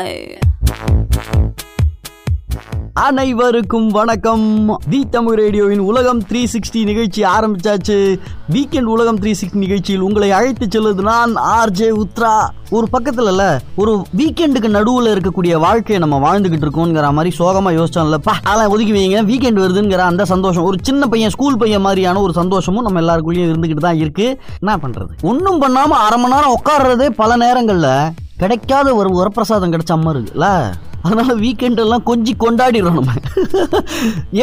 Bye. அனைவருக்கும் வணக்கம். தி தமிழ் ரேடியோவின் உலகம் த்ரீ சிக்ஸ்டி நிகழ்ச்சி ஆரம்பிச்சாச்சு. வீக்கெண்ட் உலகம் த்ரீ சிக்ஸ்டி நிகழ்ச்சியில் உங்களை அழைத்து செல்வது நான் ஆர்ஜே உத்ரா. ஒரு பக்கத்துல இல்ல ஒரு வீக்கெண்டுக்கு நடுவில் இருக்கக்கூடிய வாழ்க்கையை நம்ம வாழ்ந்துகிட்டு இருக்கோங்கிற மாதிரி சோகமா யோசிச்சோம் பா அதெல்லாம் ஒதுக்கி வைங்க வீக்கெண்ட் வருதுங்கிற அந்த சந்தோஷம் ஒரு சின்ன பையன் ஸ்கூல் பையன் மாதிரியான ஒரு சந்தோஷமும் நம்ம எல்லாருக்குள்ளேயும் இருந்துகிட்டு தான் இருக்கு. என்ன பண்றது? ஒன்றும் பண்ணாம அரை மணி நேரம் உட்காடுறதே பல நேரங்கள்ல கிடைக்காத ஒரு வரப்பிரசாதம் கிடைச்ச மாதிரி இருக்குல்ல. அதனால வீக்கெண்டெல்லாம் எல்லாம் கொஞ்சி கொண்டாடிடுறோம் நம்ம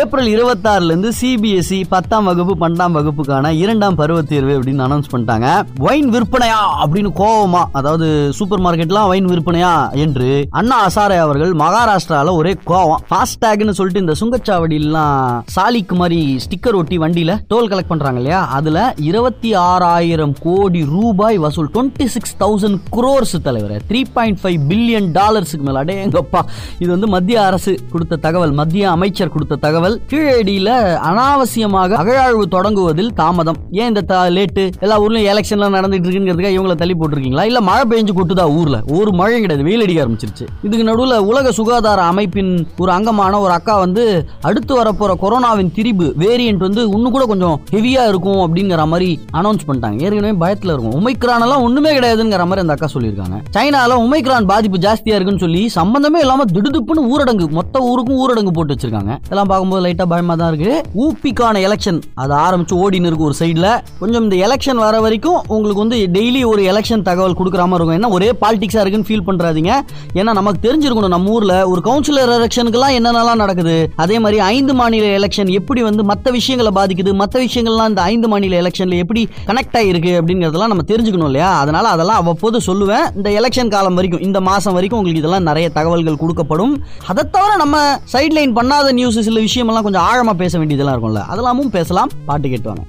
ஏப்ரல் இருபத்தாறுலேருந்து சிபிஎஸ்இ பத்தாம் வகுப்பு பன்னெண்டாம் வகுப்புக்கான இரண்டாம் பருவ தேர்வு அப்படின்னு அனௌன்ஸ் பண்ணிட்டாங்க. வைன் விற்பனையா அப்படின்னு கோவமா அதாவது சூப்பர் மார்க்கெட்லாம் வைன் விற்பனையா என்று அண்ணா அசாரே அவர்கள் மகாராஷ்டிராவில் ஒரே கோவம். ஃபாஸ்டேக்னு சொல்லிட்டு இந்த சுங்கச்சாவடியெல்லாம் சாலிக்கு மாதிரி ஸ்டிக்கர் ஒட்டி வண்டியில டோல் கலெக்ட் பண்ணுறாங்க இல்லையா? அதில் இருபத்தி ஆறாயிரம் கோடி ரூபாய் வசூல் டுவெண்ட்டி சிக்ஸ் தௌசண்ட் குரோர்ஸ் தலைவர் த்ரீ பாயிண்ட் ஃபைவ் பில்லியன் டாலர்ஸுக்கு மேலாடே எங்கப்பா இது வந்து மத்திய அரசு கொடுத்த தகவல் மத்திய அமைச்சர் கொடுத்த தகவல். கீழடியில அனாவசியமாக அகழாழ்வு தொடங்குவதில் தாமதம். ஏன் இந்த லேட்டு? எல்லா ஊர்லயும் எலெக்ஷன்லாம் நடந்துட்டு இருக்குங்கிறதுக்காக இவங்களை தள்ளி போட்டிருக்கீங்களா? இல்ல மழை பெஞ்சு கொட்டுதா ஊர்ல? ஒரு மழை கிடையாது வெயில் அடிக்க ஆரம்பிச்சிருச்சு. இதுக்கு நடுவில் உலக சுகாதார அமைப்பின் ஒரு அங்கமான ஒரு அக்கா வந்து அடுத்து வரப்போற கொரோனாவின் திரிபு வேரியன்ட் வந்து இன்னும் கூட கொஞ்சம் ஹெவியா இருக்கும் அப்படிங்கிற மாதிரி அனௌன்ஸ் பண்ணிட்டாங்க. ஏற்கனவே பயத்துல இருக்கும். உமைக்ரான் எல்லாம் ஒண்ணுமே கிடையாதுங்கிற மாதிரி அந்த அக்கா சொல்லியிருக்காங்க. சைனால உமைக்ரான் பாதிப்பு ஜாஸ்தியா இருக்குன்னு சொல்லி சம்பந்தமே இல்லாம திடுதுப்புன்னு ஊரடங்கு மொத்த ஊருக்கும் ஊரடங்கு போட்டு வச்சிருக்காங்க. இதெல்லாம் பார்க்கும்போது லைட்டா பயமா தான் இருக்கு. ஊபிக்கான எலெக்ஷன் அது ஆரம்பிச்சு ஓடின்னு இருக்கு ஒரு சைடுல கொஞ்சம் இந்த எலெக்ஷன் வர வரைக்கும் உங்களுக்கு வந்து டெய்லி ஒரு எலெக்ஷன் தகவல் கொடுக்குற மாதிரி இருக்கும். ஏன்னா ஒரே பாலிடிக்ஸா இருக்குன்னு ஃபீல் பண்றாதீங்க. ஏன்னா நமக்கு தெரிஞ்சிருக்கணும் நம்ம ஊர்ல. ஒரு கவுன்சிலர் எலெக்ஷனுக்குலாம் என்னென்னலாம் நடக்குது? அதே மாதிரி ஐந்து மாநில எலெக்ஷன் எப்படி வந்து மற்ற விஷயங்களை பாதிக்குது? மற்ற விஷயங்கள்லாம் இந்த ஐந்து மாநில எலெக்ஷன்ல எப்படி கனெக்ட் ஆகிருக்கு அப்படிங்கிறதெல்லாம் நம்ம தெரிஞ்சுக்கணும் இல்லையா? அதனால அதெல்லாம் அவ்வப்போது சொல்லுவேன். இந்த எலெக்ஷன் காலம் வரைக்கும் இந்த மாசம் வரைக்கும் உங்களுக்கு இதெல்லாம் நிறைய தகவல்கள் கொடுக்கப்படும். அதை தவிர நம்ம சைட் லைன் பண்ணாத நியூஸ் சில விஷயமெல்லாம் கொஞ்சம் ஆழமா பேச வேண்டியதெல்லாம் இருக்கும்ல. அதெல்லாமும் பேசலாம். பாட்டு கேட்டுவாங்க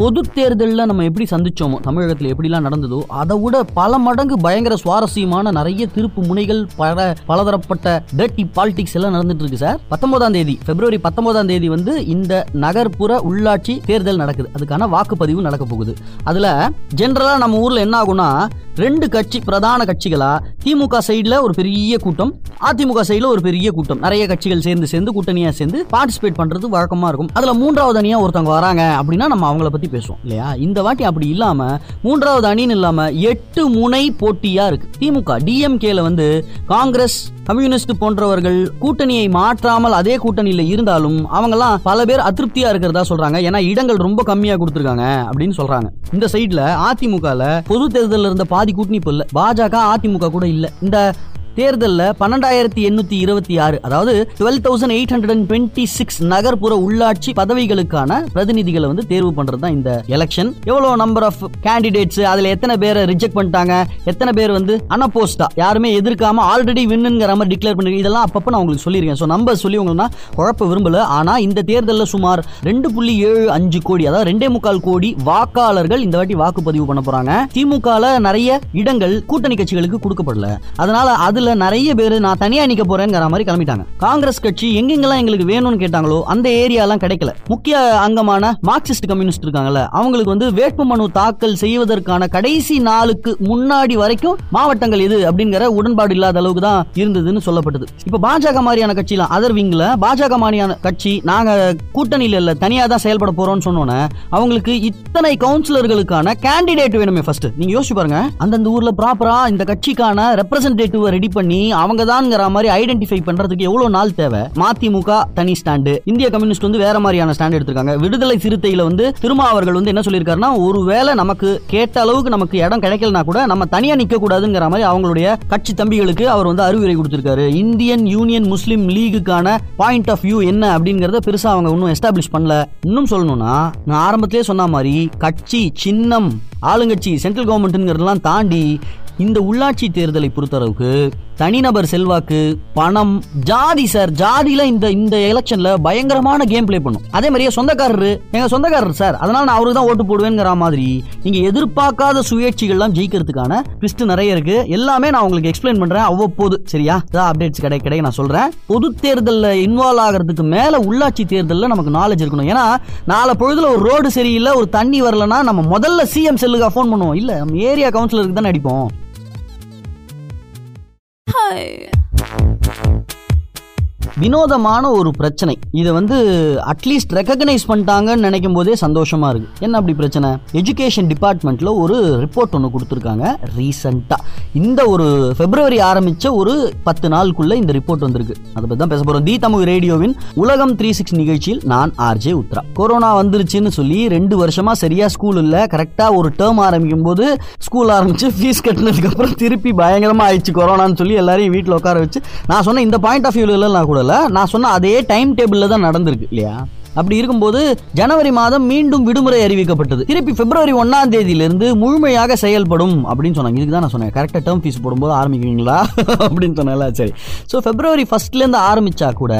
பொது தேர்தலில் நம்ம எப்படி சந்திச்சோமோ தமிழகத்தில் எப்படிலாம் நடந்ததோ அதை விட பல மடங்கு பயங்கர சுவாரஸ்யமான நிறைய திருப்பு முனைகள் பல பலதரப்பட்ட டர்ட்டி பாலிடிக்ஸ் எல்லாம் நடந்துட்டு இருக்கு சார். பத்தொன்பதாம் தேதி பிப்ரவரி பத்தொன்பதாம் தேதி வந்து இந்த நகர்ப்புற உள்ளாட்சி தேர்தல் நடக்குது. அதுக்கான வாக்குப்பதிவு நடக்க போகுது. அதுல ஜென்ரலா நம்ம ஊர்ல என்ன ஆகும்னா ரெண்டு கட்சி பிரதான கட்சிகளா திமுக சைடுல ஒரு பெரிய கூட்டம் அதிமுக சைடுல ஒரு பெரிய கூட்டம். நிறைய கட்சிகள் சேர்ந்து சேர்ந்து கூட்டணியா சேர்ந்து பார்ட்டிசிபேட் பண்றது வழக்கமா இருக்கும். அதுல மூன்றாவது அணியா ஒருத்தவங்க வராங்க அப்படின்னா நம்ம அவங்கள பத்தி பேசுவோம் இல்லையா? இந்த வாட்டி அப்படி இல்லாம மூன்றாவது அணின்னு இல்லாம எட்டு முனை போட்டியா இருக்கு. திமுக டிஎம்கேல வந்து காங்கிரஸ் கம்யூனிஸ்ட் போன்றவர்கள் கூட்டணியை மாற்றாமல் அதே கூட்டணியில இருந்தாலும் அவங்கெல்லாம் பல பேர் அதிருப்தியா இருக்கிறதா சொல்றாங்க. ஏன்னா இடங்கள் ரொம்ப கம்மியா கொடுத்துருக்காங்க அப்படின்னு சொல்றாங்க. இந்த சைட்ல அதிமுகல பொது தேர்தலில் இருந்த பாதி கூட்டணி இப்ப இல்ல. பாஜக அதிமுக கூட இல்ல. இந்த தேர்தலில் பன்னெண்டாயிரத்தி எண்ணூத்தி இருபத்தி ஆறு அதாவது twelve thousand eight hundred and twenty six நகர்ப்புற உள்ளாட்சி பதவிகளுக்கான பிரதிநிதிகளை வந்து தேர்வு பண்றது தான் இந்த எலெக்ஷன் எவ்வளவு நம்பர் ஆஃப் கேண்டிடேட்ஸ் அதுல எத்தனை பேரை ரிஜெக்ட் பண்ணிட்டாங்க எத்தனை பேர் வந்து அனப்போஸ்டா யாருமே எதிர்க்காம ஆல்ரெடி வின்னுங்கிற மாதிரி டிக்ளேர் பண்ணி இதெல்லாம் அப்பப்போ நான் உங்களுக்கு சொல்லியிருக்கேன். ஸோ நம்பர் சொல்லி உங்களுக்குனா குழப்ப விரும்பல. ஆனா இந்த தேர்தலில் சுமார் ரெண்டு புள்ளி ஏழு அஞ்சு கோடி அதாவது ரெண்டே முக்கால் கோடி வாக்காளர்கள் இந்த வாட்டி வாக்குப்பதிவு பண்ண போறாங்க. திமுகவில் நிறைய இடங்கள் கூட்டணி கட்சிகளுக்கு கொடுக்கப்படல. அதனால அதுல நிறைய பேர் நான் தனியா நிக்க போறேங்கிற மாதிரி கிளம்பிட்டாங்க. காங்கிரஸ் கட்சி எங்கெங்கெல்லாம் எங்களுக்கு வேணும்னு கேட்டாங்களோ அந்த ஏரியாலாம் கிடைக்கல. முக்கிய அங்கமான மார்க்சிஸ்ட் கம்யூனிஸ்ட் இருக்காங்கல்ல அவங்களுக்கு வந்து வேட்புமனு தாக்கல் செய்வதற்கான கடைசி நாளுக்கு முன்னாடி வரைக்கும் மாவட்டங்கள் எது அப்படிங்கிற உடன்பாடு இல்லாத அளவுக்கு தான் இருந்ததுன்னு சொல்லப்பட்டது. இப்ப பாஜக மாதிரியான கட்சிலாம் அதர் விங்ல பாஜக மாதிரியான கட்சி நாங்க கூட்டணியில இல்ல தனியா தான் செயல்பட போறோம்னு சொன்னோன்னே அவங்களுக்கு இத்தனை கவுன்சிலர்களுக்கான கேண்டிடேட் வேணுமே ஃபர்ஸ்ட் நீங்க யோசிச்சு பாருங்க அந்தந்த ஊர்ல ப்ராப்பரா இந்த கட்சிக்கான ரெப்ரசன்டேட்டிவ் ரெடி பண்ணி அவங்க தான்ங்கிற மாதிரி ஐடென்டிஃபை பண்றதுக்கு எவ்வளவு நாள் தேவை? மதிமுக தனி ஸ்டாண்டு இந்திய கம்யூனிஸ்ட் வந்து வேற மாதிரியான ஸ்டாண்ட் எடுத்திருக்காங்க. விடுதலை சிறுத்தையில வந்து திருமா அவர்கள் வந்து என்ன சொல்லியிருக்காருன்னா ஒருவேளை நமக்கு கேட்ட அளவுக்கு நமக்கு இடம் கிடைக்கலனா கூட நம்ம தனியா நிக்க கூடாதுங்கிற மாதிரி அவங்களுடைய கட்சி தம்பிகளுக்கு அவர் வந்து அறிவுரை கொடுத்திருக்காரு. இந்தியன் யூனியன் முஸ்லீம் லீகுக்கான பாயிண்ட் ஆஃப் வியூ என்ன அப்படிங்கறத பெருசா அவங்க இன்னும் எஸ்டாப்ளிஷ் பண்ணல. இன்னும் சொல்லணும்னா நான் ஆரம்பத்திலே சொன்ன மாதிரி கட்சி சின்னம் ஆளுங்கட்சி சென்ட்ரல் கவர்மெண்ட்ங்கிறதெல்லாம் தாண்டி இந்த உள்ளாட்சி தேர்தலை பொறுத்தளவுக்கு தனிநபர் செல்வாக்கு பணம் ஜாதி சார் ஜாதியில இந்த இந்த எலெக்ஷன்ல பயங்கரமான கேம் ப்ளே பண்ணும். அதே மாதிரியே சொந்தக்காரரு எங்க சொந்தக்காரர் சார் அதனால நான் அவருக்கு தான் ஓட்டு போடுவேங்கிற மாதிரி நீங்க எதிர்பார்க்காத சுயேட்சிகள்லாம் ஜெயிக்கிறதுக்கான ட்விஸ்ட் நிறைய இருக்கு. எல்லாமே நான் உங்களுக்கு எக்ஸ்பிளைன் பண்றேன் அவ்வப்போது. சரியா? அப்டேட்ஸ் கிடைக்க கிடைக்க நான் சொல்றேன். பொது தேர்தலில் இன்வால்வ் ஆகிறதுக்கு மேல உள்ளாட்சி தேர்தலில் நமக்கு நாலேஜ் இருக்கணும். ஏன்னா நாலு பொழுதுல ஒரு ரோடு சரியில்லை ஒரு தண்ணி வரலன்னா நம்ம முதல்ல சிஎம் செல்லுக்கா ஃபோன் பண்ணுவோம். இல்ல நம்ம ஏரியா கவுன்சிலருக்கு தான் அடிப்போம். Bye. வினோதமான ஒரு பிரச்சனை. இதை வந்து அட்லீஸ்ட் ரெக்கக்னைஸ் பண்ணிட்டாங்கன்னு நினைக்கும் போதே சந்தோஷமா இருக்கு. என்ன அப்படி பிரச்சனை? எஜுகேஷன் டிபார்ட்மெண்ட்ல ஒரு ரிப்போர்ட் ஒன்று கொடுத்துருக்காங்க ரீசெண்டாக இந்த ஒரு பிப்ரவரி ஆரம்பிச்ச ஒரு பத்து நாளுக்குள்ள இந்த ரிப்போர்ட் வந்திருக்கு. அதை பற்றி தான் பேச போறோம். தி தமிழ் ரேடியோவின் உலகம் த்ரீ சிக்ஸ் நிகழ்ச்சியில் நான் ஆர்ஜே உத்ரா கொரோனா வந்துருச்சுன்னு சொல்லி ரெண்டு வருஷமா சரியா ஸ்கூல் இல்லை. கரெக்டாக ஒரு டேர்ம் ஆரம்பிக்கும் போது ஸ்கூல் ஆரம்பிச்சு ஃபீஸ் கட்டினதுக்கு அப்புறம் திருப்பி பயங்கரமா ஆயிடுச்சு கொரோனான்னு சொல்லி எல்லாரையும் வீட்டில் உட்கார வச்சு நான் சொன்ன இந்த பாயிண்ட் ஆஃப் வியூல நான் கூட நான் சொன்ன அதே டைம் டேபிள்ல தான் நடந்திருக்கு இல்லையா? அப்படி இருக்கும்போது ஜனவரி மாதம் மீண்டும் விடுமுறை அறிவிக்கப்பட்டது. திருப்பி பிப்ரவரி ஒன்னாம் தேதியிலிருந்து முழுமையாக செயல்படும் அப்படின்னு சொன்னாங்க. இதுக்கு தான் நான் சொன்னேன். கரெக்டாக டேர்ம் ஃபீஸ் போடும்போது ஆரம்பிக்கிறீங்களா? அப்படின்னு சொன்னால சரி. ஸோ பிப்ரவரி ஃபர்ஸ்ட்லேருந்து ஆரம்பிச்சா கூட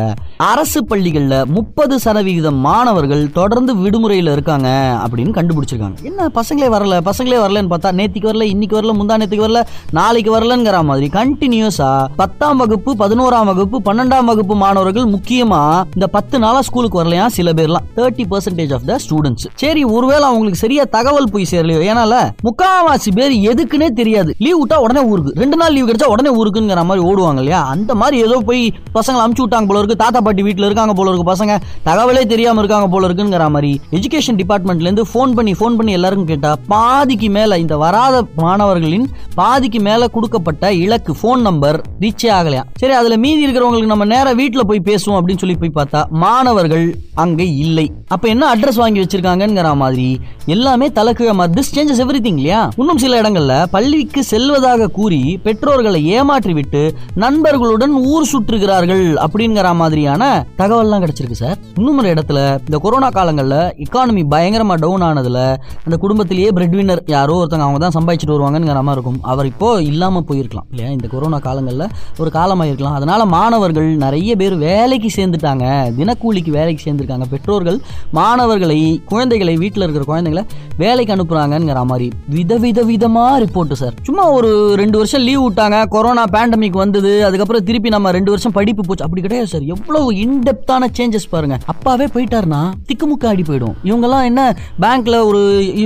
அரசு பள்ளிகளில் முப்பது சதவிகிதம் மாணவர்கள் தொடர்ந்து விடுமுறையில் இருக்காங்க அப்படின்னு கண்டுபிடிச்சிருக்காங்க. என்ன பசங்களே வரல பசங்களே வரலன்னு பார்த்தா நேத்திக்கு வரல இன்னைக்கு வரல முந்தா நேத்துக்கு வரல நாளைக்கு வரலங்கிற மாதிரி கண்டினியூஸா பத்தாம் வகுப்பு பதினோராம் வகுப்பு பன்னெண்டாம் வகுப்பு மாணவர்கள் முக்கியமா இந்த பத்து நாளா ஸ்கூலுக்கு வரலையா சில பேர்லாம் thirty percentage of the students சரி ஒருவேளை அவங்களுக்கு சரியா தகவல் போய் சேரலையோ? ஏன்னால முக்காவாசி பேர் எதுக்குன்னே தெரியாது. லீவ் விட்டா உடனே ஊருக்கு. ரெண்டு நாள் லீவ் கிடைச்சா உடனே ஊருக்குங்கிற மாதிரி ஓடுவாங்க இல்லையா? அந்த மாதிரி ஏதோ போய் பசங்களை அமுச்சு விட்டாங்க போல இருக்கு. தாத்தா பாட்டி வீட்டில் இருக்காங்க போல இருக்கு பசங்க. தகவலே தெரியாம இருக்காங்க போல இருக்குங்கிற மாதிரி எஜுகேஷன் டிபார்ட்மெண்ட்ல இருந்து ஃபோன் பண்ணி ஃபோன் பண்ணி எல்லாருக்கும் கேட்டா பாதிக்கு மேல இந்த வராத மாணவர்களின் பாதிக்கு மேல கொடுக்கப்பட்ட இலக்கு ஃபோன் நம்பர் ரீச்சே ஆகலையா? சரி அதுல மீதி இருக்கிறவங்களுக்கு நம்ம நேரம் வீட்டில் போய் பேசுவோம் அப்படின்னு சொல்லி போய் பார்த்தா மாணவர்கள் அங்கே இல்லை. அப்போ என்ன அட்ரஸ் வாங்கி வச்சிருக்காங்கிற மாதிரி எல்லாமே தலைக்கீழ திஸ் சேஞ்சஸ் எவ்ரி இல்லையா? இன்னும் சில இடங்கள்ல பள்ளிக்கு செல்வதாக கூறி பெற்றோர்களை ஏமாற்றி விட்டு நண்பர்களுடன் ஊர் சுற்றுகிறார்கள் அப்படிங்கிற மாதிரியான தகவல்லாம் கிடைச்சிருக்கு சார். இன்னும் ஒரு இடத்துல இந்த கொரோனா காலங்களில் எக்கானமி பயங்கரமா டவுன் ஆனதுல அந்த குடும்பத்திலேயே பிரெட் வின்னர் யாரோ ஒருத்தங்க அவங்க தான் சம்பாதிச்சுட்டு வருவாங்கிற மாதிரி இருக்கும். அவர் இப்போ இல்லாம போயிருக்கலாம் இல்லையா? இந்த கொரோனா காலங்களில் ஒரு காலமாக இருக்கலாம் அதனால மாணவர்கள் நிறைய பேர் வேலைக்கு சேர்ந்துட்டாங்க. தினக்கூலிக்கு வேலைக்கு சேர்ந்துருக்காங்க. பெற்றோர்கள் மாணவர்களை குழந்தைகளை வீட்டில் இருக்கிற குழந்தைகளை வேலைக்கு அனுப்புகிறாங்கிற மாதிரி விதவித விதமா ரிப்போர்ட் சார் சும்மா ஒரு ரெண்டு வருஷம் லீவ் விட்டாங்க கொரோனா பேண்டமிக் வந்தது அதுக்கப்புறம் திருப்பி நம்ம ரெண்டு வருஷம் படிப்பு போச்சு. அப்படி கிடையாது சார் எவ்வளவு இன்டெப்தான சேஞ்சஸ் பாருங்க. அப்பாவே போயிட்டாருன்னா திக்குமுக்க ஆடி போயிடும். இவங்கெல்லாம் என்ன பேங்க்ல ஒரு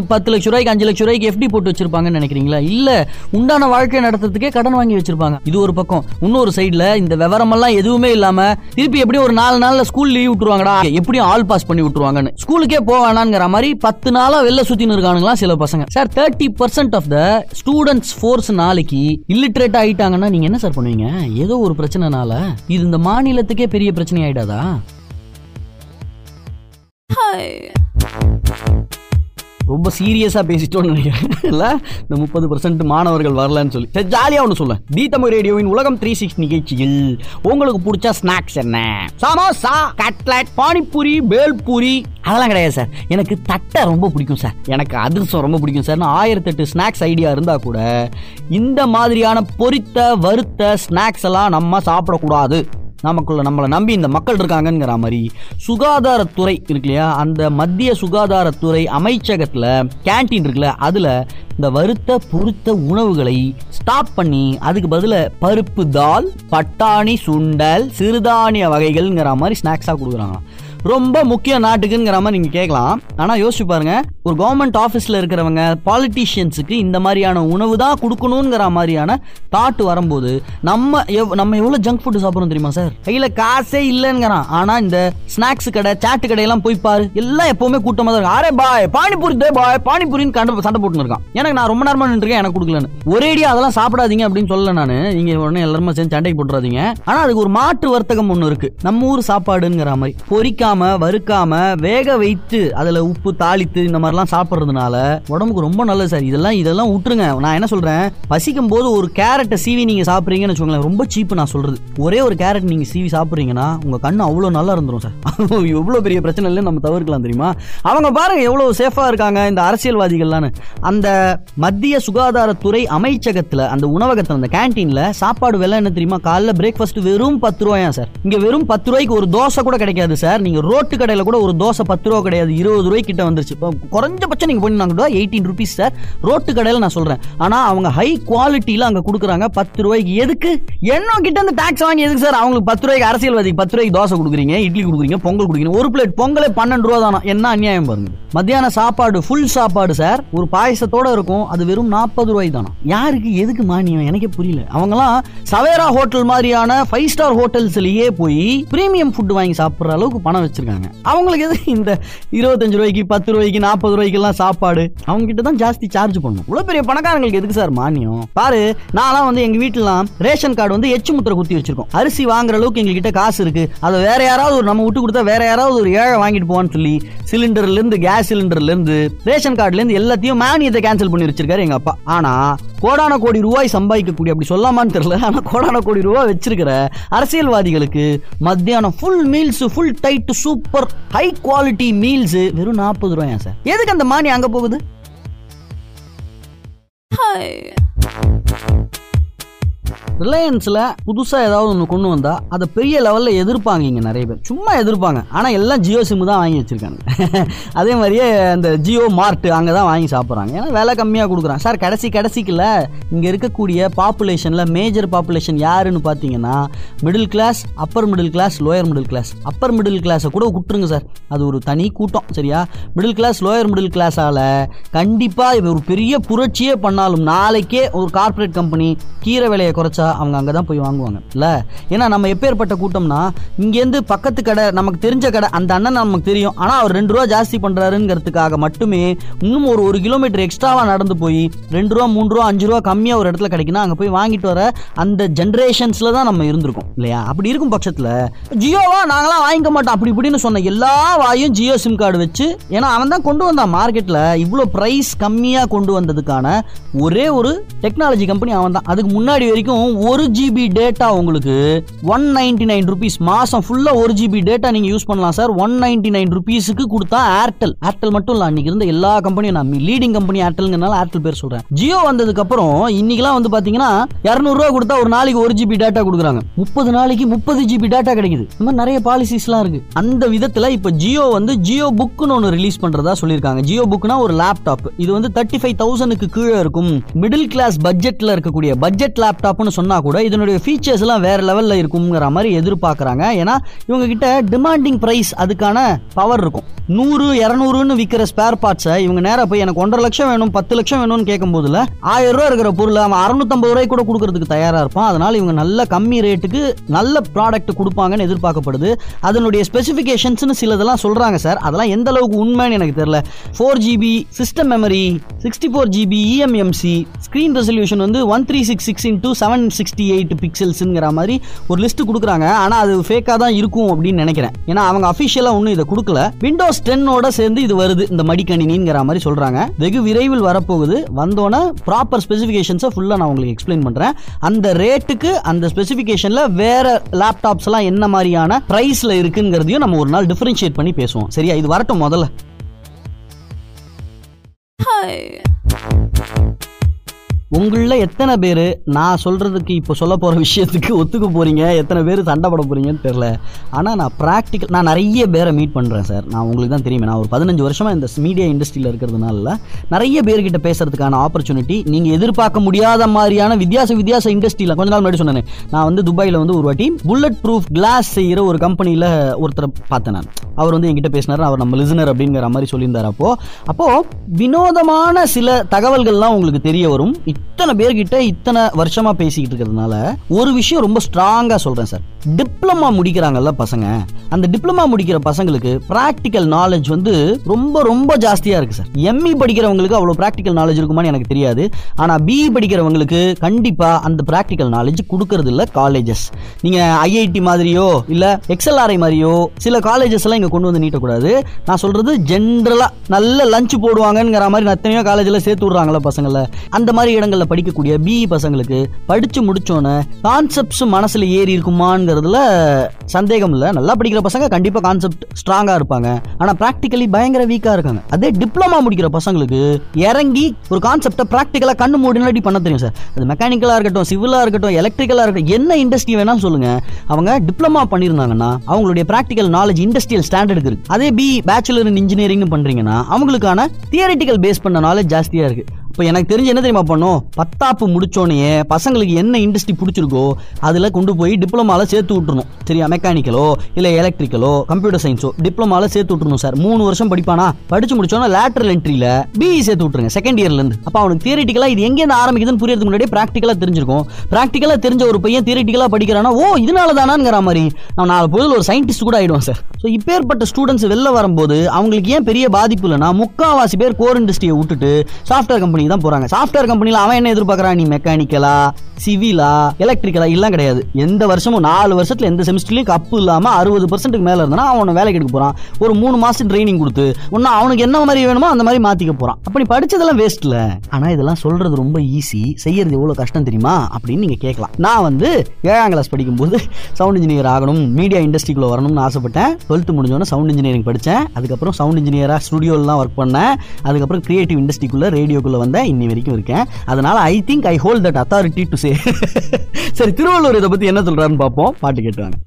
பத்து லட்ச ரூபாய்க்கு அஞ்சு லட்ச ரூபாய்க்கு எஃப்டி போட்டு வச்சிருப்பாங்கன்னு நினைக்கிறீங்களா? இல்ல உண்டான வாழ்க்கை நடத்துறதுக்கே கடன் வாங்கி வச்சிருப்பாங்க. இது ஒரு பக்கம். இன்னொரு சைடுல இந்த விவரமெல்லாம் எதுவுமே இல்லாம திருப்பி எப்படி ஒரு நாலு நாள்ல ஸ்கூல் லீவ் விட்டுருவாங்கடா. ஆல் பாஸ் பண்ணி விட்டுருவாங்கன்னு. ஸ்கூலுக்கே போவானாங்கிற மாதிரி பத்து நாளா வெளில சுத்தின்னு இருக்கானுங்களா சில பசங்க. Sir thirty percent of the students force நாளைக்கு இல்லிட்ரேட் ஆயிட்டாங்கன்னா நீங்க என்ன சார் பண்ணுவீங்க? ஏதோ ஒரு பிரச்சனைனால. இது இந்த மாநிலத்துக்கே பெரிய பிரச்சனை ஆயிடாதா? ரொம்ப சீரியஸாக பேசிட்டோம்னு நினைக்கிறேன். இல்லை? இந்த முப்பது பர்சன்ட் மாணவர்கள் வரலன்னு சொல்லி. சரி ஜாலியாக ஒன்று சொல்ல. தி தமிழ் ரேடியோவின் உலகம் த்ரீ சிக்ஸ் நிகழ்ச்சியில் உங்களுக்கு பிடிச்ச ஸ்நாக்ஸ் என்ன? சமோசா கட்லட் பானிபூரி பேல்பூரி. அதெல்லாம் கிடையாது சார் எனக்கு தட்டை ரொம்ப பிடிக்கும் சார் எனக்கு அதிர்சம் ரொம்ப பிடிக்கும் சார் ஆயிரத்தெட்டு ஸ்நாக்ஸ் ஐடியா இருந்தால் கூட இந்த மாதிரியான பொரித்த வறுத்த ஸ்நாக்ஸ் எல்லாம் நம்ம சாப்பிடக்கூடாது. நமக்குள்ள நம்மளை நம்பி இந்த மக்கள் இருக்காங்கங்கிற மாதிரி சுகாதாரத்துறை இருக்கு இல்லையா? அந்த மத்திய சுகாதாரத்துறை அமைச்சகத்தில் கேண்டீன் இருக்குல்ல அதில் இந்த வறுத்த பொருத்த உணவுகளை ஸ்டாப் பண்ணி அதுக்கு பதிலாக பருப்பு தால் பட்டாணி சுண்டல் சிறுதானிய வகைகள்ங்கிற மாதிரி ஸ்நாக்ஸாக கொடுக்குறாங்க. ரொம்ப முக்கிய நாட்டுக்குங்கிற மாதிரி நீங்கள் கேட்கலாம். ஆனால் யோசிச்சு பாருங்க. ஒரு கவர்மெண்ட் ஆஃபீஸில் இருக்கிறவங்க பாலிட்டிஷியன்ஸுக்கு இந்த மாதிரியான உணவு தான் கொடுக்கணுங்கிற மாதிரியான தாட் வரும்போது நம்ம எவ் நம்ம எவ்வளோ ஜங்க் ஃபுட் சாப்பிட்றோம் தெரியுமா சார் கையில் காசே இல்லைங்கிறான். ஆனால் இந்த ஸ்நாக்ஸ் கடை சாட்டு கடையெல்லாம் போய் பாரு. எல்லாம் எப்பவுமே கூட்டமாக தான் இருக்கும். அரே பாய் பானிபூரி தே பாய் பானிபூரின்னு கண்டு சண்டை போட்டுன்னு இருக்கான். எனக்கு நான் ரொம்ப நேரமா நின்றுருக்கேன் எனக்கு கொடுக்கலன்னு. ஒரேடியா அதெல்லாம் சாப்பிடாதீங்க அப்படின்னு சொல்லல நான். நீங்க உடனே எல்லாருமே சேர்ந்து சண்டைக்கு போட்டுறாதீங்க. ஆனா அதுக்கு ஒரு மாற்று வர்த்தகம் ஒன்று இருக்கு. நம்ம ஊர் சாப்பாடுங்கிற மாதிரி. பொரிக்காம பொரிக்காம வறுக்காம வேக வைத்து அதில் உப்பு தாளித்து இந்த மாதிரிலாம் சாப்பிட்றதுனால உடம்புக்கு ரொம்ப நல்லது சார். இதெல்லாம் இதெல்லாம் விட்டுருங்க. நான் என்ன சொல்கிறேன் பசிக்கும் போது ஒரு கேரட்டை சீவி நீங்கள் சாப்பிட்றீங்கன்னு வச்சுக்கோங்களேன் ரொம்ப சீப்பு நான் சொல்கிறது ஒரே ஒரு கேரட் நீங்கள் சீவி சாப்பிட்றீங்கன்னா உங்கள் கண்ணு அவ்வளோ நல்லா இருந்துரும் சார். எவ்வளோ பெரிய பிரச்சனை இல்லை நம்ம தவிர்க்கலாம் தெரியுமா? அவங்க பாருங்க எவ்வளோ சேஃபாக இருக்காங்க இந்த அரசியல்வாதிகள்லான்னு. அந்த மத்திய சுகாதாரத்துறை அமைச்சகத்தில் அந்த உணவகத்தில் அந்த கேன்டீனில் சாப்பாடு விலை என்ன தெரியுமா? காலைல பிரேக்ஃபாஸ்ட் வெறும் பத்து ரூபாயா சார்? இங்கே வெறும் பத்து ரூபாய்க்கு ஒரு தோசை கூட கிடைக்காது சார். நீங்கள் ரோட்டு கடையில் கூட ஒரு தோசை பத்து ரூபா கிடையாது இருபது ரூபாய் கிட்ட வந்துருச்சு. இப்போ குறைஞ்சபட்சம் நீங்கள் போனீங்கன்னா கூட எயிட்டீன் ருபீஸ் சார் ரோட்டு கடையில் நான் சொல்கிறேன் ஆனால் அவங்க ஹை குவாலிட்டியில் அங்கே கொடுக்குறாங்க பத்து ரூபாய்க்கு. எதுக்கு? என்ன கிட்ட இருந்து டேக்ஸ் வாங்கி எதுக்கு சார் அவங்களுக்கு பத்து ரூபாய்க்கு அரசியல்வாதிக்கு பத்து ரூபாய்க்கு தோசை கொடுக்குறீங்க இட்லி கொடுக்குறீங்க பொங்கல் கொடுக்குறீங்க. ஒரு பிளேட் பொங்கலே பன்னெண்டு ரூபா தானா? என்ன அநியாயம் பாருங்க. மத்தியான சாப்பாடு ஃபுல் சாப்பாடு சார் ஒரு பாயசத்தோட இருக்கும் அது வெறும் நாற்பது ரூபாய் தானா? யாருக்கு எதுக்கு மானியம்? எனக்கே புரியல. அவங்களாம் சவேரா ஹோட்டல் மாதிரியான ஃபைவ் ஸ்டார் ஹோட்டல்ஸ்லயே போய் பிரீமியம் ஃபுட் வாங்கி சாப்பிட்ற அளவுக்கு பணம் வச்சிருக்காங்க. அவங்களுக்கு எது இந்த இருபத்தஞ்சு ரூபாய்க்கு பத்து ரூபாய்க்கு நாற்பது ரூபாய்க்கு எல்லாம் சாப்பாடு? அவங்க கிட்ட தான் ஜாஸ்தி சார்ஜ் பண்ணணும் இவ்வளவு பெரிய பணக்காரங்களுக்கு எதுக்கு சார் மானியம்? பாரு நான்லாம் வந்து எங்க வீட்டுலாம் ரேஷன் கார்டு வந்து எச்சு முத்திரை குத்தி வச்சிருக்கோம். அரிசி வாங்குற அளவுக்கு எங்ககிட்ட காசு இருக்கு. அதை வேற யாராவது ஒரு நம்ம விட்டு கொடுத்தா வேற யாராவது ஒரு ஏழை வாங்கிட்டு போவான்னு சொல்லி சிலிண்டர்ல இருந்து கேஸ் சிலிண்டர்ல இருந்து ரேஷன் கார்டுல இருந்து எல்லாத்தையும் மானியத்தை கேன்சல் பண்ணி வச்சிருக்காரு எங்க அப்பா. ஆனா கோடான கோடி ரூபாய் சம்பாதிக்கக்கூடிய அப்படி சொல்லாமான்னு தெரியல ஆனால் கோடான கோடி ரூபாய் வச்சிருக்கிற அரசியல்வாதிகளுக்கு மத்தியானம் full meals full tight super high quality meals வெறும் நாற்பது ரூபாயா சார் எதுக்கு அந்த மானியம் அங்கே போகுது? ரிலையன்ஸில் புதுசாக ஏதாவது ஒன்று கொண்டு வந்தால் அதை பெரிய லெவலில் எதிர்ப்பாங்க இங்கே நிறைய பேர். சும்மா எதிர்ப்பாங்க. ஆனால் எல்லாம் ஜியோ சிம்மு தான் வாங்கி வச்சுருக்காங்க. அதே மாதிரியே அந்த ஜியோ மார்ட் அங்கே தான் வாங்கி சாப்பிட்றாங்க. ஏன்னா விலை கம்மியாக கொடுக்குறாங்க. சார் கடைசி கடைசிக்கில் இங்கே இருக்கக்கூடிய பாப்புலேஷனில் மேஜர் பாப்புலேஷன் யாருன்னு பார்த்தீங்கன்னா middle class upper middle class lower middle class upper middle கிளாஸை கூட விட்டுருங்க சார். அது ஒரு தனி கூட்டம் சரியா? மிடில் கிளாஸ் லோயர் மிடில் கிளாஸால் கண்டிப்பாக ஒரு பெரிய புரட்சியே பண்ணாலும் நாளைக்கே ஒரு கார்ப்பரேட் கம்பெனி கீரை விலையை குறைச்சா அவங்க அங்கே தான் போய் வாங்குவாங்க. இல்லை? ஏன்னா நம்ம எப்பேற்பட்ட கூட்டம்னா இங்கேருந்து பக்கத்து கடை நமக்கு தெரிஞ்ச கடை அந்த அண்ணன் நமக்கு தெரியும். ஆனால் அவர் ரெண்டு ரூபா ஜாஸ்தி பண்ணுறாருங்கிறதுக்காக மட்டுமே இன்னும் ஒரு ஒரு கிலோமீட்டர் எக்ஸ்ட்ராவாக நடந்து போய் ரெண்டு ரூபா மூணு ரூபா அஞ்சு ரூபா கம்மியாக ஒரு இடத்துல கிடைக்குன்னா அங்கே போய் வாங்கிட்டு வர அந்த ஜென்ரேஷன்ஸில் தான் நம்ம இருந்திருக்கோம். இல்லையா? அப்படி இருக்கும் பட்சத்தில் ஜியோவா நாங்களாம் வாங்கிக்க மாட்டோம். அப்படி இப்படின்னு சொன்ன எல்லா வாயும் ஜியோ சிம் கார்டு வச்சு ஏன்னா அவன் தான் கொண்டு வந்தான் மார்க்கெட்டில் இவ்வளோ ப்ரைஸ் கம்மியாக கொண்டு வந்ததுக்கான ஒரே ஒரு டெக்னாலஜி கம்பெனி அவன் தான். அதுக்கு முன்னாடி வரைக்கும் ஒரு ஜிபி டேட்டா உங்களுக்கு ஒன் நைன்டி நைன் ருபீஸ் மாசம் ஃபுல்லா ஒரு ஜிபி டேட்டா நீங்க யூஸ் பண்ணலாம் சார் ஒன் நைன்டி நைன் ருபீஸுக்கு கொடுத்தா ஏர்டெல் ஏர்டெல் மட்டும் இல்ல அன்னைக்கு இருந்த எல்லா கம்பெனியும் நான் லீடிங் கம்பெனி ஏர்டெல்ங்கிறனால ஏர்டெல் பேர் சொல்றேன். ஜியோ வந்ததுக்கு அப்புறம் இன்னைக்கெல்லாம் வந்து பாத்தீங்கன்னா இரநூறுவா கொடுத்தா ஒரு நாளைக்கு ஒரு ஜிபி டேட்டா கொடுக்குறாங்க. முப்பது நாளைக்கு முப்பது ஜிபி டேட்டா கிடைக்குது. இந்த மாதிரி நிறைய பாலிசிஸ்லாம் இருக்கு. அந்த விதத்துல இப்ப ஜியோ வந்து ஜியோ புக்னு ஒன்று ரிலீஸ் பண்றதா சொல்லியிருக்காங்க. ஜியோ புக்னா ஒரு லேப்டாப் இது வந்து தேர்ட்டி ஃபைவ் தௌசண்ட்க்கு கீழே இருக்கும். மிடில் கிளாஸ் பட்ஜெட்ல இருக்கக்கூடிய பட்ஜெட் லேப்டாப்னு சொன்னால் கூட இதனுடைய ஃபீச்சர்ஸ்லாம் வேறு வேற லெவல்ல இருக்குங்கிற மாதிரி எதிர்பார்க்குறாங்க. ஏன்னா இவங்க கிட்ட டிமாண்டிங் ப்ரைஸ் அதுக்கான பவர் இருக்கும். நூறு இரநூறுன்னு விற்கிற ஸ்பேர் பார்ட்ஸை இவங்க நேராக போய் எனக்கு ஒன்றரை லட்சம் வேணும் பத்து லட்சம் வேணும்னு கேட்கும்போதுல ஆயிரம் ரூபா இருக்கிற பொருளை அவன் அறுநூத்தம்பது ரூபாய் கூட கொடுக்கறதுக்கு தயாராக இருப்பான். அதனால் இவங்க நல்ல கம்மி ரேட்டுக்கு நல்ல ப்ராடக்ட் கொடுப்பாங்கன்னு எதிர்பார்க்கப்படுது. அதனுடைய ஸ்பெசிஃபிகேஷன்ஸ்னு சிலதெல்லாம் சொல்கிறாங்க சார் அதெல்லாம் எந்த அளவுக்கு உண்மைன்னு எனக்கு தெரியல. Four GB system memory sixty four GB eMMC screen resolution வந்து one three six six into seven sixty eight பிக்சல்ஸுங்கிற மாதிரி ஒரு லிஸ்ட் கொடுக்குறாங்க. ஆனால் அது ஃபேக்காக தான் இருக்கும் அப்படின்னு நினைக்கிறேன். ஏன்னா அவங்க அஃபிஷியலாக ஒன்றும் இதை கொடுக்கல. விண்டோஸ் டென்னோட சேர்ந்து இது வருது இந்த மடிக்கணினிங்கிற மாதிரி சொல்கிறாங்க வெகு விரைவில் வரப்போகுது. வந்தோன்னே ப்ராப்பர் ஸ்பெசிஃபிகேஷன்ஸை ஃபுல்லாக நான் உங்களுக்கு எக்ஸ்பிளைன் பண்ணுறேன் அந்த ரேட்டுக்கு அந்த ஸ்பெசிஃபிகேஷனில் வேற லேப்டாப்ஸ் எல்லாம் என்ன மாதிரியான ப்ரைஸில் இருக்குங்கிறதையும் நம்ம ஒரு நாள் டிஃப்ரென்ஷியேட் பண்ணி பேசுவோம். சரியா? இது வரட்டும் முதல்ல. உங்களில் எத்தனை பேர் நான் சொல்கிறதுக்கு இப்போ சொல்ல போகிற விஷயத்துக்கு ஒத்துக்க போகிறீங்க எத்தனை பேர் சண்டை பட போகிறீங்கன்னு தெரில ஆனால் நான் ப்ராக்டிக்கல் நான் நிறைய பேரை மீட் பண்ணுறேன் சார். நான் உங்களுக்கு தான் தெரியுமே. நான் ஒரு பதினஞ்சு வருஷமாக இந்த மீடியா இண்டஸ்ட்ரியில் இருக்கிறதுனால நிறைய பேர்கிட்ட பேசுகிறதுக்கான ஆப்பர்ச்சுனிட்டி நீங்கள் எதிர்பார்க்க முடியாத மாதிரியான வித்தியாச வித்தியாச இண்டஸ்ட்ரியில் கொஞ்ச நாள் முன்னாடி சொன்னேன். நான் வந்து துபாயில் வந்து ஒரு வாட்டி புல்லட் ப்ரூஃப் கிளாஸ் செய்கிற ஒரு கம்பெனியில் ஒருத்தரை பார்த்தேன் நான். அவர் வந்து என்கிட்ட பேசினார். அவர் நம்ம லிசனர் அப்படிங்கிற மாதிரி சொல்லியிருந்தார் அப்போ. அப்போது வினோதமான சில தகவல்கள்லாம் உங்களுக்கு தெரிய வரும். இத்தனை பேர்கிட்ட இத்தனை வருஷமா பேசிக்கிட்டு இருக்கிறதுனால ஒரு விஷயம் ரொம்ப ஸ்ட்ராங்கா சொல்றேன் சார். டிப்ளமா முடிக்கிறாங்கல்ல பசங்க. அந்த டிப்ளமா முடிக்கிற பசங்களுக்கு பிராக்டிக்கல் நாலேஜ் வந்து ரொம்ப ரொம்ப ஜாஸ்தியா இருக்கு சார். எம்இ படிக்கிறவங்களுக்கு அவ்வளவு பிராக்டிக்கல் நாலேஜ் இருக்குமான்னு எனக்கு தெரியாது. ஆனா பிஇ படிக்கிறவங்களுக்கு கண்டிப்பா அந்த பிராக்டிக்கல் நாலேஜ் கொடுக்கறது இல்ல காலேஜஸ் நீங்க ஐஐடி மாதிரியோ இல்ல எக்ஸ்எல்ஆர்ஐ மாதிரியோ சில காலேஜஸ் எல்லாம் இங்க கொண்டு வந்து நீட்டக்கூடாது. நான் சொல்றது ஜென்ரலா நல்ல லஞ்ச் போடுவாங்கிற மாதிரி எத்தனையோ காலேஜ்ல சேர்த்து விடுறாங்களா பசங்கள. அந்த மாதிரி இடங்கள் இடங்கள்ல படிக்கக்கூடிய பிஇ பசங்களுக்கு படிச்சு முடித்தோன்னே கான்செப்ட்ஸும் மனசுல ஏறி இருக்குமாங்கிறதுல சந்தேகம் இல்லை. நல்லா படிக்கிற பசங்க கண்டிப்பா கான்செப்ட் ஸ்ட்ராங்கா இருப்பாங்க. ஆனா பிராக்டிக்கலி பயங்கர வீக்கா இருக்காங்க. அதே டிப்ளமா முடிக்கிற பசங்களுக்கு இறங்கி ஒரு கான்செப்டை ப்ராக்டிக்கலா கண்ணு மூடினாடி பண்ண தெரியும் சார் அது மெக்கானிக்கலா இருக்கட்டும் சிவிலாக இருக்கட்டும் எலக்ட்ரிக்கலாக இருக்கட்டும் என்ன இண்டஸ்ட்ரி வேணாலும் சொல்லுங்க. அவங்க டிப்ளமா பண்ணியிருந்தாங்கன்னா அவங்களுடைய ப்ராக்டிக்கல் நாலேஜ் இண்டஸ்ட்ரியல் ஸ்டாண்டர்டுக்கு இருக்கு. அதே பி பேச்சுலர் இன் இன்ஜினியரிங் பண்றீங்கன்னா அவங்களுக்கான தியரிட்டிக்கல் பேஸ் பண்ண நாலேஜ் ஜாஸ்தியாக இருக்கு. இப்போ எனக்கு தெரிஞ்சு என்ன தெரியுமா பண்ணும்? பத்தாப்பு முடிச்சோடனே பசங்களுக்கு என்ன இண்டஸ்ட்ரி பிடிச்சிருக்கோ அதில் கொண்டு போய் டிப்ளமாவில் சேர்த்து விட்டுருணும் சரியா? மெக்கானிக்கலோ இல்லை எலக்ட்ரிக்கலோ கம்ப்யூட்டர் சயின்ஸோ டிப்ளமாவில் சேர்த்து விட்டுருணும் சார். மூணு வருஷம் படிப்பானா? படிச்சு முடிச்சோன்னா லேட்டரல் என்ட்ரியில் பிஇ சேர்த்து விட்டுருங்க செகண்ட் இயர்லேருந்து அப்போ அவனுக்கு தியரிட்டிக்கலாக இது எங்கேருந்து ஆரம்பிக்குதுன்னு புரியறதுக்கு முன்னாடியே ப்ராக்டிக்கலாக தெரிஞ்சிருக்கும். ப்ராக்டிக்கலாக தெரிஞ்ச ஒரு பையன் தியரிட்டிக்கலாக படிக்கிறானா? ஓ இதனால தானாங்கிற மாதிரி. நான் நாலு பொழுது ஒரு சயின்டிஸ்ட் கூட ஆகிடுவான் சார். ஸோ இப்பேற்பட்ட ஸ்டூடெண்ட்ஸ் வெளில வரும்போது அவங்களுக்கு ஏன் பெரிய பாதிப்பு இல்லைன்னா முக்காவாசி பேர் கோர் இண்டஸ்ட்ரியை விட்டுட்டு சாஃப்ட்வேர் கம்பெனி கம்பெனிக்கு தான் போறாங்க. சாஃப்ட்வேர் கம்பெனில அவன் என்ன எதிர்பார்க்கறான்? நீ மெக்கானிக்கலா சிவிலா எலக்ட்ரிக்கலா எல்லாம் கிடையாது. எந்த வருஷமும் நாலு வருஷத்துல எந்த செமிஸ்டர்லயும் கப்பு இல்லாம அறுபது பர்சன்ட்டுக்கு மேல இருந்தா அவனை வேலைக்கு எடுக்க போறான். ஒரு மூணு மாசம் ட்ரைனிங் கொடுத்து ஒன்னு அவனுக்கு என்ன மாதிரி வேணுமோ அந்த மாதிரி மாத்திக்க போறான். அப்படி நீ படிச்சதெல்லாம் வேஸ்ட்ல ஆனா இதெல்லாம் சொல்றது ரொம்ப ஈஸி செய்யறது எவ்வளவு கஷ்டம் தெரியுமா? அப்படின்னு நீங்க கேட்கலாம். நான் வந்து ஏழாம் கிளாஸ் படிக்கும்போது சவுண்ட் இன்ஜினியர் ஆகணும் மீடியா இண்டஸ்ட்ரிக்குள்ள வரணும்னு ஆசைப்பட்டேன். டுவெல்த் முடிஞ்சோன்னே சவுண்ட் இன்ஜினியரிங் படித்தேன் அதுக்கப்புறம் சவுண்ட் இன்ஜினியராக ஸ்டுடியோலாம் ஒர்க் பண்ணேன். அதுக்கப்புறம் கிரியேட்டிவ் இண்டஸ்ட்ரிக்குள்ள ரேடியோக்குள்ள வந்தேன் இன்னி வரைக்கும் இருக்கேன். அதனால I think I hold that authority to say சரி திருவள்ளூர் இதை பத்தி என்ன சொல்றாருன்னு பார்ப்போம். பாட்டு கேட்டுவாங்க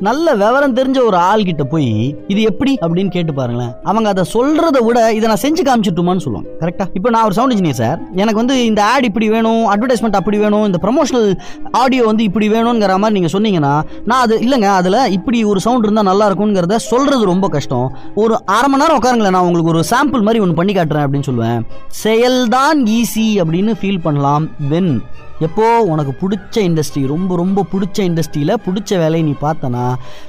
நல்ல விவரம் தெரிஞ்ச ஒரு ஆள் கிட்ட போய் இது எப்படி? அப்படின்னு கேட்டு பாருங்களேன். அவங்க அதை சொல்றதை விட இதை நான் செஞ்சு காமிச்சிட்டுமான்னு சொல்லுவாங்க. கரெக்டா இப்போ நான் ஒரு சவுண்ட் இன்ஜினியர் சார். எனக்கு வந்து இந்த ஆட் இப்படி வேணும் அட்வர்டைஸ்மெண்ட் அப்படி வேணும் இந்த ப்ரமோஷனல் ஆடியோ வந்து இப்படி வேணுங்கிற மாதிரி நீங்க சொன்னீங்கன்னா நான் அது இல்லைங்க அதுல இப்படி ஒரு சவுண்ட் இருந்தா நல்லா இருக்கும்ங்கிறத சொல்றது ரொம்ப கஷ்டம். ஒரு அரை மணி நேரம் உட்காருங்களேன் நான் உங்களுக்கு ஒரு சாம்பிள் மாதிரி ஒன்று பண்ணி காட்டுறேன் அப்படின்னு சொல்லுவேன். செயல்தான் ஈஸி அப்படின்னு ஃபீல் பண்ணலாம் வென் எப்போ உனக்கு பிடிச்ச இண்டஸ்ட்ரி ரொம்ப ரொம்ப பிடிச்ச இண்டஸ்ட்ரியில் பிடிச்ச வேலையை நீ பார்த்தனா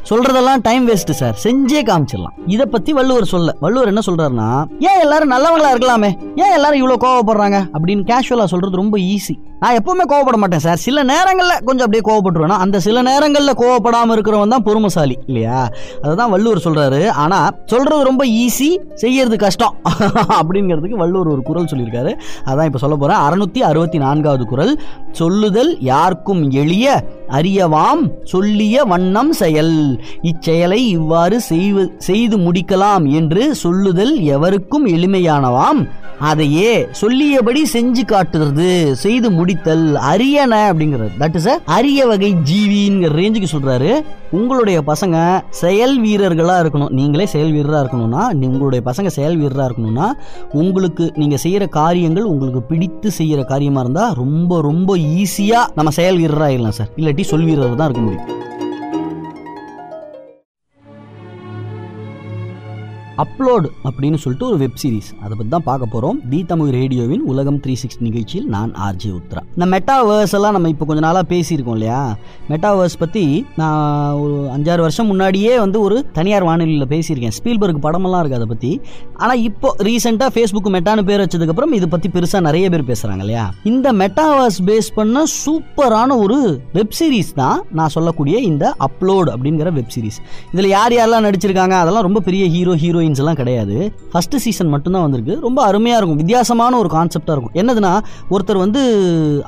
சொல்கிறதெல்லாம் டைம் வேஸ்ட்டு சார் செஞ்சே காமிச்சிடலாம். இதை பற்றி வள்ளுவர் சொல்ல வள்ளுவர் என்ன சொல்கிறாருன்னா ஏன் எல்லாரும் நல்லவங்களா இருக்கலாமே? ஏன் எல்லாரும் இவ்வளோ கோவப்படுறாங்க? அப்படின்னு கேஷுவலாக சொல்கிறது ரொம்ப ஈஸி நான் எப்பவுமே கோவப்பட மாட்டேன் சார் சில நேரங்களில் கொஞ்சம் அப்படியே கோவப்பட்டுருவேன் அந்த சில நேரங்களில் கோவப்படாமல் இருக்கிறவன் தான் பொறுமைசாலி இல்லையா? அதுதான் வள்ளுவர் சொல்கிறாரு ஆனால் சொல்கிறது ரொம்ப ஈஸி செய்யறது கஷ்டம் அப்படிங்கிறதுக்கு வள்ளுவர் ஒரு குரல் சொல்லியிருக்காரு. அதான் இப்போ சொல்ல போகிறேன் அறுநூத்தி அறுபத்தி நான்காவது குரல். சொல்லுதல் யாருக்கும் எளிய அறியவாம் சொல்லிய வண்ணம் செயல். இச்செயலை இவ்வாறு செய்வது செய்து முடிக்கலாம் என்று சொல்லுதல் எவருக்கும் எளிமையானவாம். அதையே சொல்லியபடி செஞ்சு காட்டுறது செய்து முடித்தல் அரியன அப்படிங்கிறது. தட் இஸ் அரிய வகை ஜீவிங்கிற ரேஞ்சுக்கு சொல்றாரு. உங்களுடைய பசங்க செயல் வீரர்களா இருக்கணும். நீங்களே செயல் வீரரா இருக்கணும்னா உங்களுடைய பசங்க செயல் வீரரா இருக்கணும்னா உங்களுக்கு நீங்க செய்யற காரியங்கள் உங்களுக்கு பிடித்து செய்யற காரியமா இருந்தா ரொம்ப ரொம்ப ஈஸியா நம்ம செயல் வீரராக ஆயிடலாம் சார். இல்லாட்டி சொல் வீரர் தான் இருக்க முடியும். அப்லோடு அப்படின்னு சொல்லிட்டு ஒரு வெப் சீரிஸ் அதை பற்றி தான் பார்க்க போகிறோம் தி தமிழ் ரேடியோவின் உலகம் த்ரீ சிக்ஸ்டி நிகழ்ச்சியில் நான் ஆர்ஜே உத்ரா. இந்த மெட்டாவேர்ஸ் எல்லாம் நம்ம இப்போ கொஞ்ச நாளாக பேசியிருக்கோம் இல்லையா? மெட்டாவேர்ஸ் பற்றி நான் ஒரு அஞ்சாறு வருஷம் முன்னாடியே வந்து ஒரு தனியார் வானொலியில் பேசியிருக்கேன். ஸ்பீல்பர்க் படமெல்லாம் இருக்குது அதை பற்றி ஆனால் இப்போ ரீசெண்டாக ஃபேஸ்புக் மெட்டான்னு பேர் வச்சதுக்கப்புறம் இதை பற்றி பெருசாக நிறைய பேர் பேசுகிறாங்க இல்லையா? இந்த மெட்டாவேர்ஸ் பேஸ் பண்ண சூப்பரான ஒரு வெப் சீரிஸ் தான் நான் சொல்லக்கூடிய இந்த அப்லோடு அப்படிங்கிற வெப் சீரிஸ் இதில் யார் யாரெல்லாம் நடிச்சிருக்காங்க? அதெல்லாம் ரொம்ப பெரிய ஹீரோ ஹீரோயின்ஸ் எல்லாம் கிடையாது. ஃபர்ஸ்ட் சீசன் மட்டும்தான் வந்திருக்கு. ரொம்ப அருமையாக இருக்கும். வித்தியாசமான ஒரு கான்செப்டாக இருக்கும். என்னதுன்னா ஒருத்தர் வந்து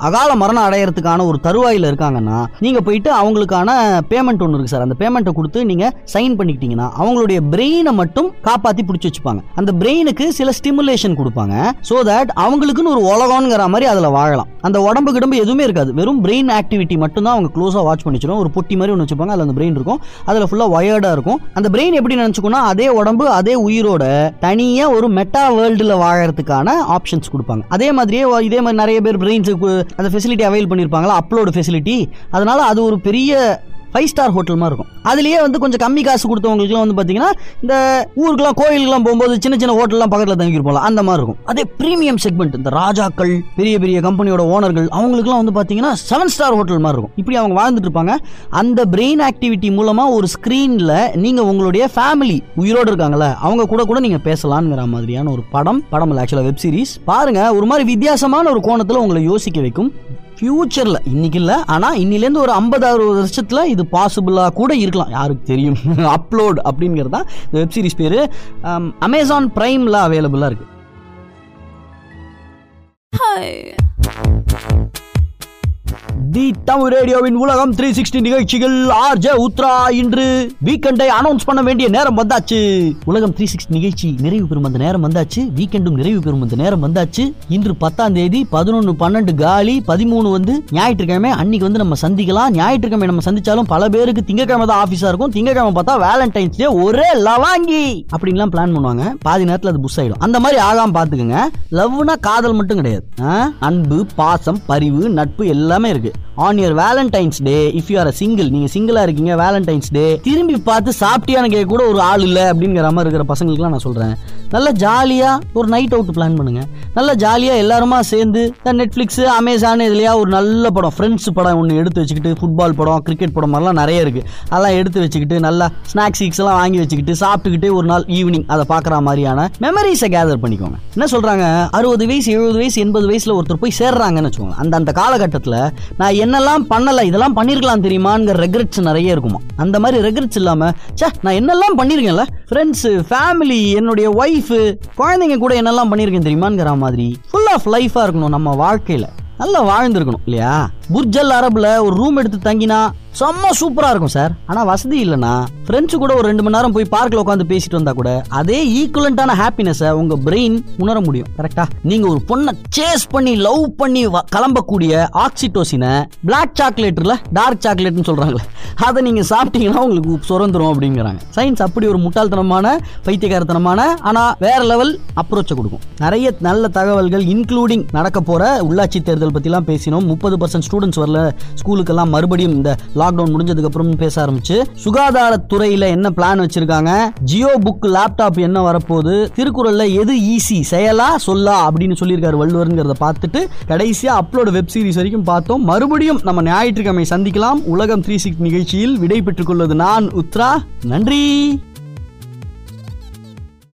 அகால மரணம் அடையறதுக்கான ஒரு தருவாயில் இருக்காங்கன்னா நீங்கள் போயிட்டு அவங்களுக்கான பேமெண்ட் ஒன்று இருக்கு சார் அந்த பேமெண்ட்டை கொடுத்து நீங்கள் சைன் பண்ணிக்கிட்டீங்கன்னா அவங்களுடைய பிரெயினை மட்டும் காப்பாற்றி பிடிச்சி வச்சுப்பாங்க. அந்த பிரெயினுக்கு சில ஸ்டிமுலேஷன் கொடுப்பாங்க. ஸோ தட் அவங்களுக்குன்னு ஒரு உலகம்ங்கிற மாதிரி அதில் வாழலாம். அந்த உடம்பு கிடம்பு எதுவுமே இருக்காது. வெறும் பிரெயின் ஆக்டிவிட்டி மட்டும் தான் அவங்க க்ளோஸாக வாட்ச் பண்ணிச்சிடும். ஒரு பொட்டி மாதிரி ஒன்று வச்சுப்பாங்க. அதில் அந்த பிரெயின் இருக்கும். அதில் ஃபுல்லாக வயர்டாக இருக்கும். அந்த பிரெயின் எப்படி நினச்சிக்கோன்னா அதே உடம்பு அதே உயிரோட தனியாக ஒரு மெட்டா வேர்ல்டுல வாழறதுக்கான ஆப்ஷன்ஸ் கொடுப்பாங்க. அதே மாதிரியே இதே மாதிரி நிறைய பேர் பிரெயின்ஸுக்கு அந்த ஃபெசிலிட்டி அவைல் பண்ணியிருப்பாங்களா அப்லோடு ஃபெசிலிட்டி அதனால அது ஒரு பெரிய ஃபைவ் ஸ்டார் ஹோட்டல் மாதிரி இருக்கும். அதுலயே வந்து கொஞ்சம் கம்மி காசு கொடுத்தவங்களுக்குலாம் வந்து பார்த்தீங்கன்னா இந்த ஊருக்குலாம் கோயிலுக்குலாம் போகும்போது சின்ன சின்ன ஹோட்டல்லாம் பக்கத்தில் தங்கியிருப்போம்ல அந்த மாதிரி இருக்கும். அதே ப்ரீமியம் செக்மெண்ட் இந்த ராஜாக்கள் பெரிய பெரிய கம்பெனியோட ஓனர்கள் அவங்களுக்குலாம் வந்து பார்த்தீங்கன்னா செவன் ஸ்டார் ஹோட்டல் மாதிரி இருக்கும். இப்படி அவங்க வாழ்ந்துட்டு இருப்பாங்க. அந்த பிரெயின் ஆக்டிவிட்டி மூலமாக ஒரு ஸ்க்ரீனில் நீங்கள் உங்களுடைய ஃபேமிலி உயிரோடு இருக்காங்கல்ல அவங்க கூட கூட நீங்கள் பேசலாம்ங்கிற மாதிரியான ஒரு படம் படம் இல்லை ஆக்சுவலாக வெப் சீரிஸ் பாருங்கள் ஒரு மாதிரி வித்தியாசமான ஒரு கோணத்தில் உங்களை யோசிக்க வைக்கும். ஃப்யூச்சரில் இன்னைக்கு இல்லை ஆனால் இன்னிலேருந்து ஒரு ஐம்பது அறுபது வருஷத்தில் இது பாசிபிளாக கூட இருக்கலாம். யாருக்கு தெரியும்? அப்லோட் அப்படிங்கிறது தான் இந்த வெப் சீரிஸ் பேர். அமேசான் ப்ரைமில் அவைலபிளாக இருக்குது தி தமிழ் ரேடியோவின் உலகம் த்ரீ சிக்ஸ்டி நிகழ்ச்சிகள் ஆர்ஜே உத்ரா இன்று வீக்கெண்டை அனௌன்ஸ் பண்ண வேண்டிய நேரம் வந்தாச்சு. உலகம் த்ரீ சிக்ஸ்டி நிகழ்ச்சி நிறைவு பெறும் அந்த நேரம் வந்தாச்சு. வீக்கெண்டும் நிறைவு பெறும் அந்த நேரம் வந்தாச்சு. இன்று பத்தாம் தேதி பதினொன்று பன்னெண்டு காலி பதிமூணு வந்து ஞாயிற்றுக்கிழமை. அன்னைக்கு வந்து நம்ம சந்திக்கலாம். ஞாயிற்றுக்கிழமை நம்ம சந்திச்சாலும் பல பேருக்கு திங்கக்கிழமை தான் ஆஃபீஸாக இருக்கும். திங்கக்கிழமை பார்த்தா வேலண்டைன்ஸ் டே ஒரே லவாங்கி அப்படின்லாம் பிளான் பண்ணுவாங்க. பாதி நேரத்தில் அது புஷ் ஆயிடும். அந்த மாதிரி ஆகாம பார்த்துக்குங்க. லவ்னா காதல் மட்டும் கிடையாது. அன்பு பாசம் பரிவு நட்பு எல்லாமே இருக்கு. On your Valentine's Day if you are single நீங்க சிங்கிளா இருக்கீங்க வேலண்டைன்ஸ் டே திரும்பி பார்த்து சாப்பிட்டியான்னு கேட்க கூட ஒரு ஆள் இல்லை அப்படிங்கிற மாதிரி இருக்கிற பசங்களுக்குலாம் நான் சொல்றேன். நல்ல ஜாலியா ஒரு நைட் அவுட் பிளான் பண்ணுங்க. நல்ல ஜாலியா எல்லாருமா சேர்ந்து நெட்ஃபிளிக்ஸ் அமேசான் இதுலயா ஒரு நல்ல படம் ஃப்ரெண்ட்ஸ் படம் ஒன்று எடுத்து வச்சுக்கிட்டு ஃபுட்பால் படம் கிரிக்கெட் படம் மாதிரிலாம் நிறைய இருக்கு. அதெல்லாம் எடுத்து வச்சுக்கிட்டு நல்லா ஸ்நாக்ஸ் சீக்ஸ் எல்லாம் வாங்கி வச்சுக்கிட்டு சாப்பிட்டுக்கிட்டு ஒரு நாள் ஈவினிங் அதை பார்க்குற மாதிரியான மெமரிஸை கேதர் பண்ணிக்கோங்க. என்ன சொல்றாங்க? அறுபது வயசு எழுபது வயசு எண்பது வயசுல ஒருத்தர் போய் சேர்றாங்கன்னு வச்சுக்கோங்க. அந்த அந்த காலகட்டத்தில் நான் என்னெல்லாம் பண்ணலை இதெல்லாம் பண்ணிருக்கலாம் தெரியுமாங்கிற ரெக்ரெட்ஸ் நிறைய இருக்குமா? அந்த மாதிரி ரெக்ரெட்ஸ் இல்லாம ச்சே நான் என்னெல்லாம் பண்ணியிருக்கேன்ல ஃப்ரெண்ட்ஸு ஃபேமிலி என்னுடைய ஒய்ஃப் குழந்தைங்க கூட என்னெல்லாம் பண்ணியிருக்கேன் தெரியுமாங்கிற மாதிரி ஃபுல் ஆஃப் லைஃபாக இருக்கணும் நம்ம வாழ்க்கையில. நல்லா வாழ்ந்திருக்கணும் இல்லையா? புர்ஜல் அரபில் ஒரு ரூம் எடுத்து தங்கினா செம்ம சூப்பரா இருக்கும் சார். ஆனா வசதி இல்லைன்னா ஃப்ரெண்ட்ஸ் கூட ஒரு ரெண்டு மணி நேரம் போய் பார்க்ல உட்காந்து பேசிட்டு வந்தா கூட அதே ஈக்குவலண்டான ஹாப்பினஸை உங்க பிரெயின் உணர முடியும். கரெக்டா நீங்க ஒரு பொண்ணை சேஸ் பண்ணி லவ் பண்ணி வ- கிளம்பக்கூடிய ஆக்சிடோசினை பிளாக் சாக்லேட்ல டார்க் சாக்லேட்னு சொல்றாங்களே அதை நீங்க சாப்பிட்டீங்கன்னா உங்களுக்கு சுரந்துரும் அப்படிங்கிறாங்க. சயின்ஸ் அப்படி ஒரு முட்டாள்தனமான பைத்தியகாரத்தனமான ஆனா வேற லெவல் அப்ரோச்சை கொடுக்கும். நிறைய நல்ல தகவல்கள் இன்க்ளூடிங் நடக்க போற உள்ளாட்சி தேர்தல் பத்திலாம் பேசினோம். முப்பது பர்சன்ட் ஸ்டூடெண்ட்ஸ் வரல ஸ்கூலுக்கெல்லாம் மறுபடியும் இந்த லாக்டவுன் முடிஞ்சதுக்கு அப்புறம் பேச ஆரம்பிச்சு சுகாதாரத்துறையில என்ன பிளான் வச்சிருக்காங்க? ஜியோ புக் லேப்டாப் என்ன வரப்போகுது? திருக்குறள்ல எது ஈஸி செயலா சொல்லா அப்படின்னு சொல்லியிருக்காரு வள்ளுவருங்கிறத பார்த்துட்டு கடைசியா அப்லோடு வெப் சீரிஸ் வரைக்கும் பார்த்தோம். மறுபடியும் நம்ம ஞாயிற்றுக்கிழமை சந்திக்கலாம். உலகம் த்ரீ சிக்ஸ் நிகழ்ச்சியில் விடை பெற்றுக் கொள்வது நான் உத்ரா. நன்றி.